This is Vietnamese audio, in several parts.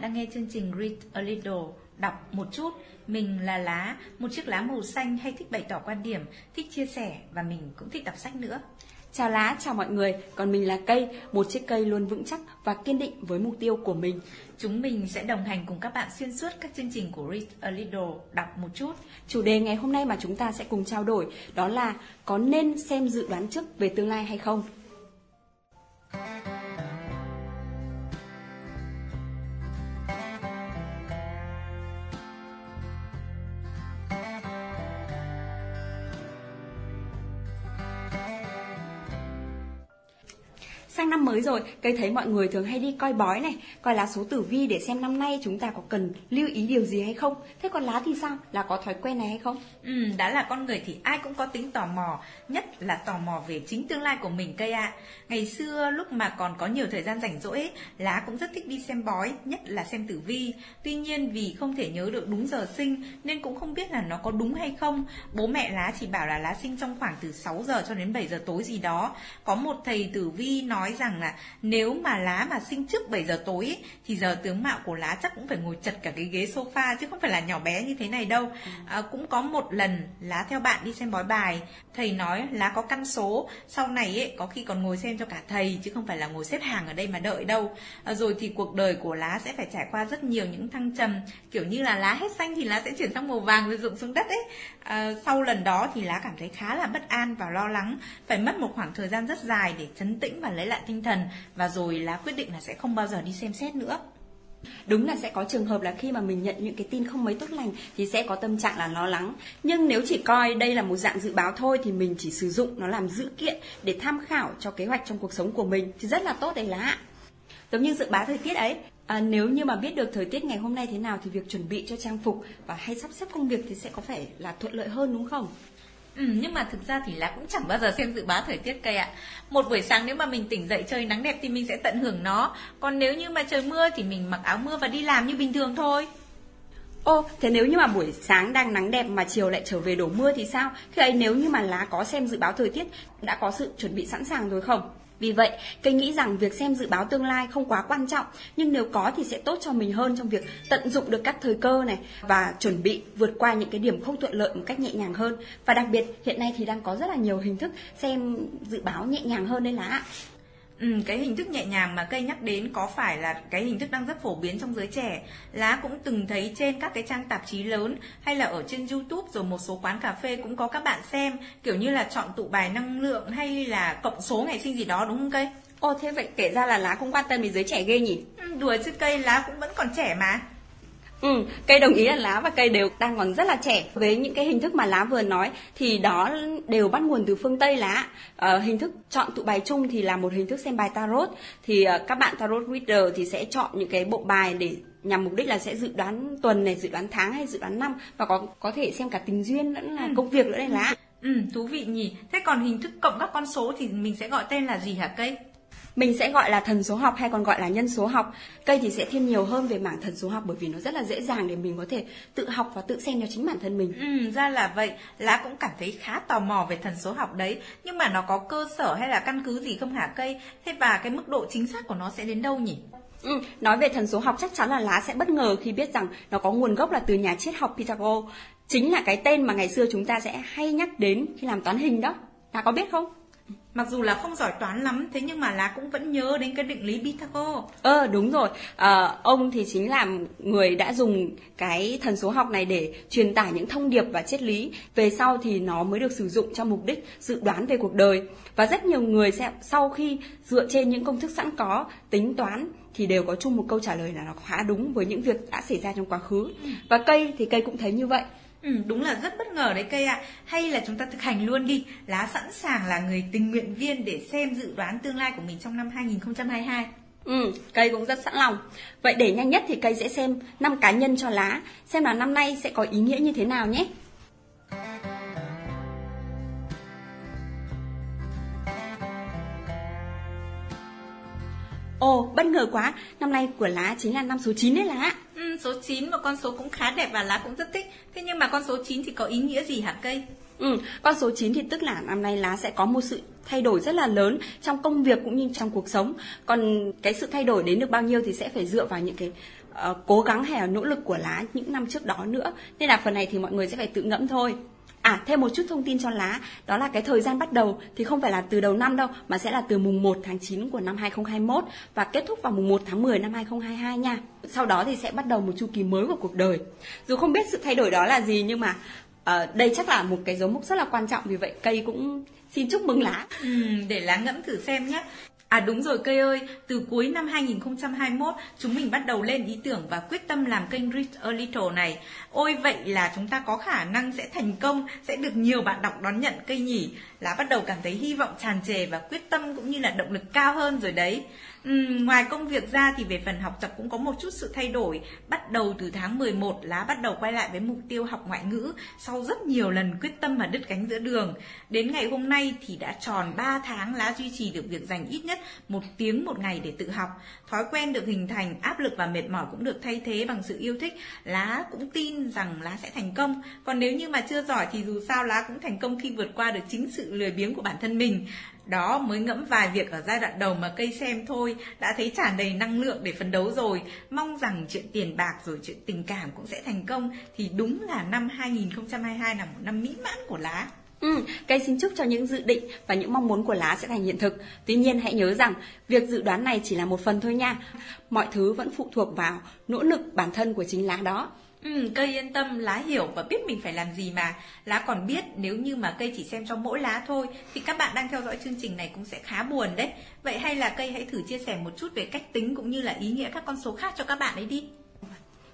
Bạn đang nghe chương trình Read a Little, đọc một chút. Mình là Lá, một chiếc lá màu xanh hay thích bày tỏ quan điểm, thích chia sẻ và mình cũng thích đọc sách nữa. Chào lá, chào mọi người, còn mình là cây, một chiếc cây luôn vững chắc và kiên định với mục tiêu của mình. Chúng mình sẽ đồng hành cùng các bạn xuyên suốt các chương trình của Read a Little, đọc một chút. Chủ đề ngày hôm nay mà chúng ta sẽ cùng trao đổi đó là có nên xem dự đoán trước về tương lai hay không? Sang năm mới rồi, cây thấy mọi người thường hay đi coi bói này, coi lá số tử vi để xem năm nay chúng ta có cần lưu ý điều gì hay không. Thế còn lá thì sao? Là có thói quen này hay không? Ừ, đã là con người thì ai cũng có tính tò mò, nhất là tò mò về chính tương lai của mình cây ạ. Ngày xưa lúc mà còn có nhiều thời gian rảnh rỗi, lá cũng rất thích đi xem bói, nhất là xem tử vi. Tuy nhiên vì không thể nhớ được đúng giờ sinh nên cũng không biết là nó có đúng hay không. Bố mẹ lá chỉ bảo là lá sinh trong khoảng từ 6 giờ cho đến 7 giờ tối gì đó. Có một thầy tử vi nói nói rằng là nếu mà lá mà sinh trước 7 giờ tối ấy, thì giờ tướng mạo của lá chắc cũng phải ngồi chật cả cái ghế sofa chứ không phải là nhỏ bé như thế này đâu. À, cũng có một lần lá theo bạn đi xem bói bài, thầy nói lá có căn số, sau này ấy có khi còn ngồi xem cho cả thầy chứ không phải là ngồi xếp hàng ở đây mà đợi đâu. À, rồi thì cuộc đời của lá sẽ phải trải qua rất nhiều những thăng trầm, kiểu như là lá hết xanh thì lá sẽ chuyển sang màu vàng rồi rụng xuống đất ấy. À, sau lần đó thì lá cảm thấy khá là bất an và lo lắng, phải mất một khoảng thời gian rất dài để chấn tĩnh và lấy lại tinh thần và rồi là quyết định là sẽ không bao giờ đi xem xét nữa Đúng là sẽ có trường hợp là khi mà mình nhận những cái tin không mấy tốt lành thì sẽ có tâm trạng là lo lắng. Nhưng nếu chỉ coi đây là một dạng dự báo thôi thì mình chỉ sử dụng nó làm dữ kiện để tham khảo cho kế hoạch trong cuộc sống của mình thì rất là tốt đấy lá. Giống như dự báo thời tiết ấy, à, nếu như mà biết được thời tiết ngày hôm nay thế nào thì việc chuẩn bị cho trang phục và hay sắp xếp công việc thì sẽ có phải là thuận lợi hơn đúng không? Ừ, nhưng mà thực ra thì lá cũng chẳng bao giờ xem dự báo thời tiết cây ạ. Một buổi sáng nếu mà mình tỉnh dậy trời nắng đẹp thì mình sẽ tận hưởng nó. Còn nếu như mà trời mưa thì mình mặc áo mưa và đi làm như bình thường thôi. Ô, thế nếu như mà buổi sáng đang nắng đẹp mà chiều lại trở về đổ mưa thì sao? Khi ấy nếu như mà lá có xem dự báo thời tiết đã có sự chuẩn bị sẵn sàng rồi không? Vì vậy, cây nghĩ rằng việc xem dự báo tương lai không quá quan trọng, nhưng nếu có thì sẽ tốt cho mình hơn trong việc tận dụng được các thời cơ này và chuẩn bị vượt qua những cái điểm không thuận lợi một cách nhẹ nhàng hơn. Và đặc biệt, hiện nay thì đang có rất là nhiều hình thức xem dự báo nhẹ nhàng hơn đấy lá. Ừ, cái hình thức nhẹ nhàng mà cây nhắc đến có phải là cái hình thức đang rất phổ biến trong giới trẻ? Lá cũng từng thấy trên các cái trang tạp chí lớn hay là ở trên youtube rồi một số quán cà phê cũng có các bạn xem kiểu như là chọn tụ bài năng lượng hay là cộng số ngày sinh gì đó đúng không cây Ồ thế vậy kể ra là lá cũng quan tâm đến giới trẻ ghê nhỉ? Ừ, đùa chứ cây lá cũng vẫn còn trẻ mà Ừ, cây đồng ý là lá và cây đều đang còn rất là trẻ. Với những cái hình thức mà lá vừa nói thì đó đều bắt nguồn từ phương Tây lá. À, hình thức chọn tụ bài chung thì là một hình thức xem bài tarot. Thì uh, các bạn tarot reader thì sẽ chọn những cái bộ bài để nhằm mục đích là sẽ dự đoán tuần này, dự đoán tháng hay dự đoán năm và có có thể xem cả tình duyên lẫn là ừ. công việc nữa đây lá. Ừ, thú vị nhỉ. Thế còn hình thức cộng các con số thì mình sẽ gọi tên là gì hả cây? Mình sẽ gọi là thần số học hay còn gọi là nhân số học. Cây thì sẽ thêm nhiều hơn về mảng thần số học bởi vì nó rất là dễ dàng để mình có thể tự học và tự xem cho chính bản thân mình. Ừ, ra là vậy. Lá cũng cảm thấy khá tò mò về thần số học đấy. Nhưng mà nó có cơ sở hay là căn cứ gì không hả cây? Thế và cái mức độ chính xác của nó sẽ đến đâu nhỉ? Ừ, nói về thần số học chắc chắn là lá sẽ bất ngờ khi biết rằng nó có nguồn gốc là từ nhà triết học Pythagore. Chính là cái tên mà ngày xưa chúng ta sẽ hay nhắc đến khi làm toán hình đó. Lá có biết không? Mặc dù là không giỏi toán lắm Thế nhưng mà lá cũng vẫn nhớ đến cái định lý Pythagore. Ờ đúng rồi. À, Ông thì chính là người đã dùng cái thần số học này để truyền tải những thông điệp và triết lý. Về sau thì nó mới được sử dụng cho mục đích dự đoán về cuộc đời. Và rất nhiều người sẽ sau khi dựa trên những công thức sẵn có tính toán thì đều có chung một câu trả lời là nó khá đúng với những việc đã xảy ra trong quá khứ. Ừ. và cây thì cây cũng thấy như vậy Ừ, đúng là rất bất ngờ đấy cây ạ. À. Hay là chúng ta thực hành luôn đi. Lá sẵn sàng là người tình nguyện viên để xem dự đoán tương lai của mình trong năm 2022. Ừ, cây cũng rất sẵn lòng. Vậy để nhanh nhất thì cây sẽ xem năm cá nhân cho lá, xem là năm nay sẽ có ý nghĩa như thế nào nhé. Ồ, bất ngờ quá, năm nay của lá chính là năm số 9 đấy lá. ạ số 9 một con số cũng khá đẹp và lá cũng rất thích. Thế nhưng mà con số 9 thì có ý nghĩa gì hả cây? Ừ, con số 9 thì tức là năm nay lá sẽ có một sự thay đổi rất là lớn trong công việc cũng như trong cuộc sống. Còn cái sự thay đổi đến được bao nhiêu thì sẽ phải dựa vào những cái uh, cố gắng hay là nỗ lực của lá những năm trước đó nữa. Nên là phần này thì mọi người sẽ phải tự ngẫm thôi. À, thêm một chút thông tin cho lá, đó là cái thời gian bắt đầu thì không phải là từ đầu năm đâu, mà sẽ là từ mùng 1 tháng 9 của năm 2021 và kết thúc vào mùng 1 tháng 10 năm 2022 nha. Sau đó thì sẽ bắt đầu một chu kỳ mới của cuộc đời. Dù không biết sự thay đổi đó là gì nhưng mà uh, đây chắc là một cái dấu mốc rất là quan trọng vì vậy cây cũng xin chúc mừng lá. Ừ, để lá ngẫm thử xem nhé. À đúng rồi cây ơi, từ cuối năm 2021 chúng mình bắt đầu lên ý tưởng và quyết tâm làm kênh Rich a Little này. Ôi vậy là chúng ta có khả năng sẽ thành công, sẽ được nhiều bạn đọc đón nhận cây nhỉ. Là bắt đầu cảm thấy hy vọng tràn trề và quyết tâm cũng như là động lực cao hơn rồi đấy. Uhm, ngoài công việc ra thì về phần học tập cũng có một chút sự thay đổi. Bắt đầu từ tháng 11 lá bắt đầu quay lại với mục tiêu học ngoại ngữ sau rất nhiều lần quyết tâm và đứt cánh giữa đường. Đến ngày hôm nay thì đã tròn 3 tháng lá duy trì được việc dành ít nhất một tiếng một ngày để tự học. Thói quen được hình thành, áp lực và mệt mỏi cũng được thay thế bằng sự yêu thích. Lá cũng tin rằng lá sẽ thành công. Còn nếu như mà chưa giỏi thì dù sao lá cũng thành công khi vượt qua được chính sự sự lười biếng của bản thân mình. Đó mới ngẫm vài việc ở giai đoạn đầu mà cây xem thôi Đã thấy tràn đầy năng lượng để phấn đấu rồi Mong rằng chuyện tiền bạc rồi chuyện tình cảm cũng sẽ thành công Thì đúng là năm 2022 là một năm mỹ mãn của lá Ừ, cây xin chúc cho những dự định và những mong muốn của lá sẽ thành hiện thực. Tuy nhiên hãy nhớ rằng việc dự đoán này chỉ là một phần thôi nha. Mọi thứ vẫn phụ thuộc vào nỗ lực bản thân của chính lá đó. Ừ, cây yên tâm, lá hiểu và biết mình phải làm gì mà. Lá còn biết nếu như mà cây chỉ xem cho mỗi lá thôi thì các bạn đang theo dõi chương trình này cũng sẽ khá buồn đấy. Vậy hay là cây hãy thử chia sẻ một chút về cách tính cũng như là ý nghĩa các con số khác cho các bạn ấy đi.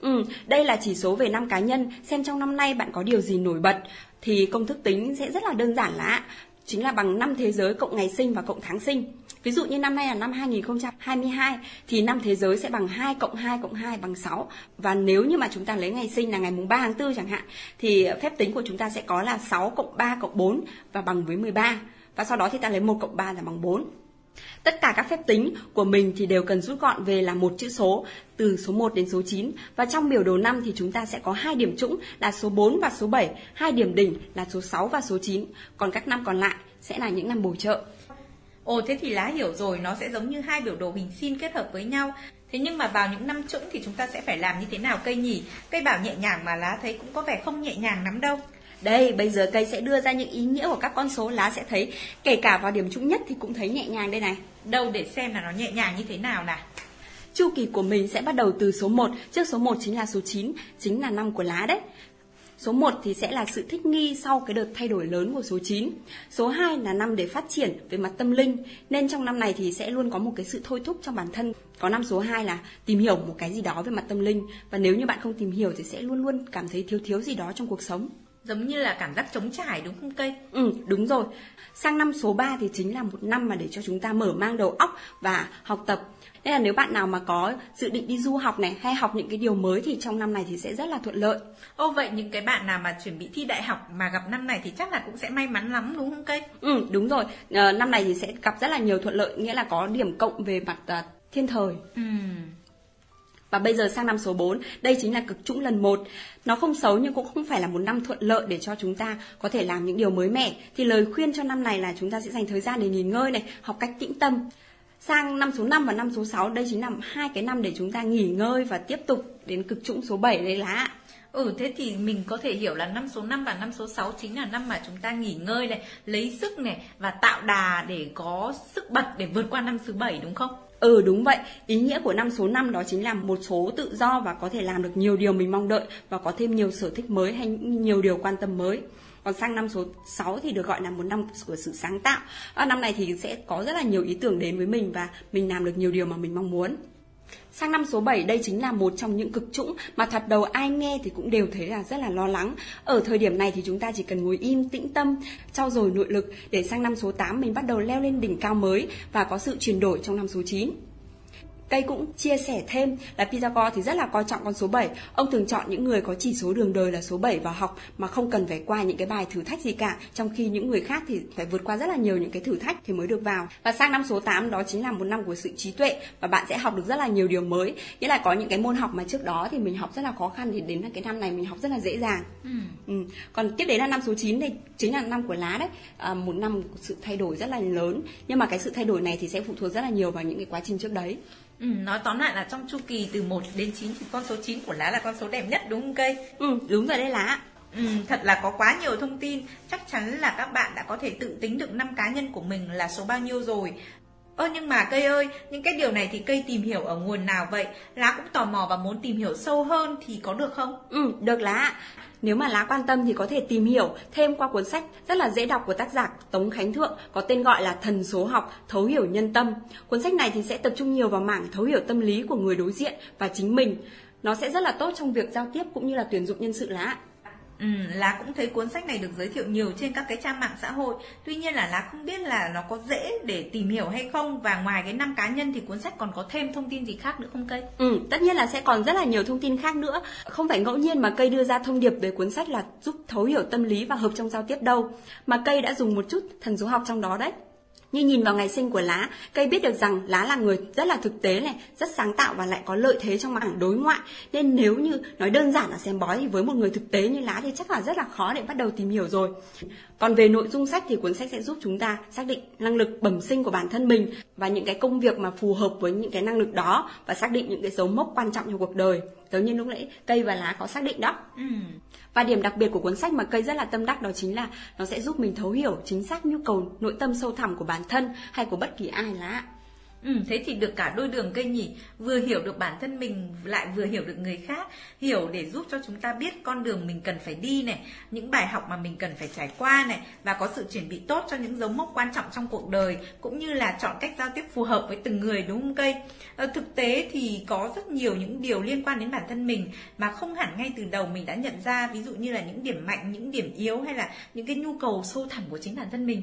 Ừ, đây là chỉ số về năm cá nhân, xem trong năm nay bạn có điều gì nổi bật thì công thức tính sẽ rất là đơn giản là chính là bằng năm thế giới cộng ngày sinh và cộng tháng sinh. Ví dụ như năm nay là năm 2022 thì năm thế giới sẽ bằng 2 cộng 2 cộng 2 bằng 6. Và nếu như mà chúng ta lấy ngày sinh là ngày mùng 3 tháng 4 chẳng hạn thì phép tính của chúng ta sẽ có là 6 cộng 3 cộng 4 và bằng với 13. Và sau đó thì ta lấy 1 cộng 3 là bằng 4. Tất cả các phép tính của mình thì đều cần rút gọn về là một chữ số từ số 1 đến số 9 và trong biểu đồ 5 thì chúng ta sẽ có hai điểm trũng là số 4 và số 7, hai điểm đỉnh là số 6 và số 9, còn các năm còn lại sẽ là những năm bổ trợ. Ồ thế thì lá hiểu rồi, nó sẽ giống như hai biểu đồ hình sin kết hợp với nhau. Thế nhưng mà vào những năm trũng thì chúng ta sẽ phải làm như thế nào cây nhỉ? Cây bảo nhẹ nhàng mà lá thấy cũng có vẻ không nhẹ nhàng lắm đâu. Đây, bây giờ cây sẽ đưa ra những ý nghĩa của các con số lá sẽ thấy kể cả vào điểm trũng nhất thì cũng thấy nhẹ nhàng đây này. Đâu để xem là nó nhẹ nhàng như thế nào nào. Chu kỳ của mình sẽ bắt đầu từ số 1, trước số 1 chính là số 9, chính là năm của lá đấy. Số 1 thì sẽ là sự thích nghi sau cái đợt thay đổi lớn của số 9. Số 2 là năm để phát triển về mặt tâm linh, nên trong năm này thì sẽ luôn có một cái sự thôi thúc trong bản thân. Có năm số 2 là tìm hiểu một cái gì đó về mặt tâm linh và nếu như bạn không tìm hiểu thì sẽ luôn luôn cảm thấy thiếu thiếu gì đó trong cuộc sống. Giống như là cảm giác trống trải đúng không cây? Ừ, đúng rồi. Sang năm số 3 thì chính là một năm mà để cho chúng ta mở mang đầu óc và học tập nên là nếu bạn nào mà có dự định đi du học này hay học những cái điều mới thì trong năm này thì sẽ rất là thuận lợi. Ô vậy những cái bạn nào mà chuẩn bị thi đại học mà gặp năm này thì chắc là cũng sẽ may mắn lắm đúng không cây? Ừ đúng rồi. À, năm này thì sẽ gặp rất là nhiều thuận lợi nghĩa là có điểm cộng về mặt uh, thiên thời. Ừ. Và bây giờ sang năm số 4, đây chính là cực trũng lần 1. Nó không xấu nhưng cũng không phải là một năm thuận lợi để cho chúng ta có thể làm những điều mới mẻ. Thì lời khuyên cho năm này là chúng ta sẽ dành thời gian để nghỉ ngơi này, học cách tĩnh tâm sang năm số 5 và năm số 6 đây chính là hai cái năm để chúng ta nghỉ ngơi và tiếp tục đến cực trũng số 7 đấy lá Ừ thế thì mình có thể hiểu là năm số 5 và năm số 6 chính là năm mà chúng ta nghỉ ngơi này, lấy sức này và tạo đà để có sức bật để vượt qua năm số 7 đúng không? Ừ đúng vậy, ý nghĩa của năm số 5 đó chính là một số tự do và có thể làm được nhiều điều mình mong đợi và có thêm nhiều sở thích mới hay nhiều điều quan tâm mới. Còn sang năm số 6 thì được gọi là một năm của sự sáng tạo. À, năm này thì sẽ có rất là nhiều ý tưởng đến với mình và mình làm được nhiều điều mà mình mong muốn. Sang năm số 7 đây chính là một trong những cực trũng mà thoạt đầu ai nghe thì cũng đều thấy là rất là lo lắng. Ở thời điểm này thì chúng ta chỉ cần ngồi im tĩnh tâm, trau dồi nội lực để sang năm số 8 mình bắt đầu leo lên đỉnh cao mới và có sự chuyển đổi trong năm số 9. Cây cũng chia sẻ thêm là Pythagore thì rất là coi trọng con số 7. Ông thường chọn những người có chỉ số đường đời là số 7 vào học mà không cần phải qua những cái bài thử thách gì cả, trong khi những người khác thì phải vượt qua rất là nhiều những cái thử thách thì mới được vào. Và sang năm số 8 đó chính là một năm của sự trí tuệ và bạn sẽ học được rất là nhiều điều mới. Nghĩa là có những cái môn học mà trước đó thì mình học rất là khó khăn thì đến cái năm này mình học rất là dễ dàng. Ừ. Ừ. Còn tiếp đến là năm số 9 thì chính là năm của lá đấy, à, một năm sự thay đổi rất là lớn. Nhưng mà cái sự thay đổi này thì sẽ phụ thuộc rất là nhiều vào những cái quá trình trước đấy. Ừ, nói tóm lại là trong chu kỳ từ 1 đến 9 thì con số 9 của lá là con số đẹp nhất đúng không cây? Ừ, đúng rồi đấy lá. Ừ, thật là có quá nhiều thông tin Chắc chắn là các bạn đã có thể tự tính được năm cá nhân của mình là số bao nhiêu rồi Ơ nhưng mà cây ơi, những cái điều này thì cây tìm hiểu ở nguồn nào vậy? Lá cũng tò mò và muốn tìm hiểu sâu hơn thì có được không? Ừ, được lá. Nếu mà lá quan tâm thì có thể tìm hiểu thêm qua cuốn sách rất là dễ đọc của tác giả Tống Khánh Thượng có tên gọi là Thần số học thấu hiểu nhân tâm. Cuốn sách này thì sẽ tập trung nhiều vào mảng thấu hiểu tâm lý của người đối diện và chính mình. Nó sẽ rất là tốt trong việc giao tiếp cũng như là tuyển dụng nhân sự lá. Ừ, lá cũng thấy cuốn sách này được giới thiệu nhiều trên các cái trang mạng xã hội. Tuy nhiên là lá không biết là nó có dễ để tìm hiểu hay không. Và ngoài cái năm cá nhân thì cuốn sách còn có thêm thông tin gì khác nữa không cây? Ừ, tất nhiên là sẽ còn rất là nhiều thông tin khác nữa. Không phải ngẫu nhiên mà cây đưa ra thông điệp về cuốn sách là giúp thấu hiểu tâm lý và hợp trong giao tiếp đâu. Mà cây đã dùng một chút thần số học trong đó đấy như nhìn vào ngày sinh của lá, cây biết được rằng lá là người rất là thực tế này, rất sáng tạo và lại có lợi thế trong mảng đối ngoại. Nên nếu như nói đơn giản là xem bói thì với một người thực tế như lá thì chắc là rất là khó để bắt đầu tìm hiểu rồi. Còn về nội dung sách thì cuốn sách sẽ giúp chúng ta xác định năng lực bẩm sinh của bản thân mình và những cái công việc mà phù hợp với những cái năng lực đó và xác định những cái dấu mốc quan trọng trong cuộc đời. Giống như lúc nãy cây và lá có xác định đó. Ừ. Và điểm đặc biệt của cuốn sách mà cây rất là tâm đắc đó chính là nó sẽ giúp mình thấu hiểu chính xác nhu cầu nội tâm sâu thẳm của bản thân hay của bất kỳ ai lá. Ừ, thế thì được cả đôi đường cây nhỉ? Vừa hiểu được bản thân mình lại vừa hiểu được người khác. Hiểu để giúp cho chúng ta biết con đường mình cần phải đi này Những bài học mà mình cần phải trải qua này Và có sự chuẩn bị tốt cho những dấu mốc quan trọng trong cuộc đời Cũng như là chọn cách giao tiếp phù hợp với từng người đúng không cây? À, Thực tế thì có rất nhiều những điều liên quan đến bản thân mình Mà không hẳn ngay từ đầu mình đã nhận ra Ví dụ như là những điểm mạnh, những điểm yếu Hay là những cái nhu cầu sâu thẳm của chính bản thân mình.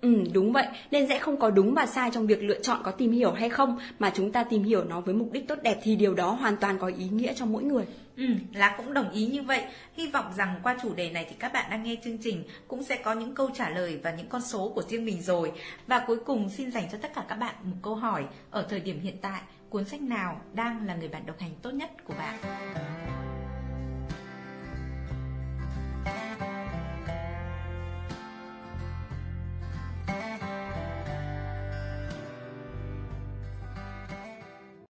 Ừ, đúng vậy. Nên sẽ không có đúng và sai trong việc lựa chọn có tìm hiểu hay không, mà chúng ta tìm hiểu nó với mục đích tốt đẹp thì điều đó hoàn toàn có ý nghĩa cho mỗi người. Ừ, là cũng đồng ý như vậy. Hy vọng rằng qua chủ đề này thì các bạn đang nghe chương trình cũng sẽ có những câu trả lời và những con số của riêng mình rồi. Và cuối cùng xin dành cho tất cả các bạn một câu hỏi ở thời điểm hiện tại, cuốn sách nào đang là người bạn độc hành tốt nhất của bạn?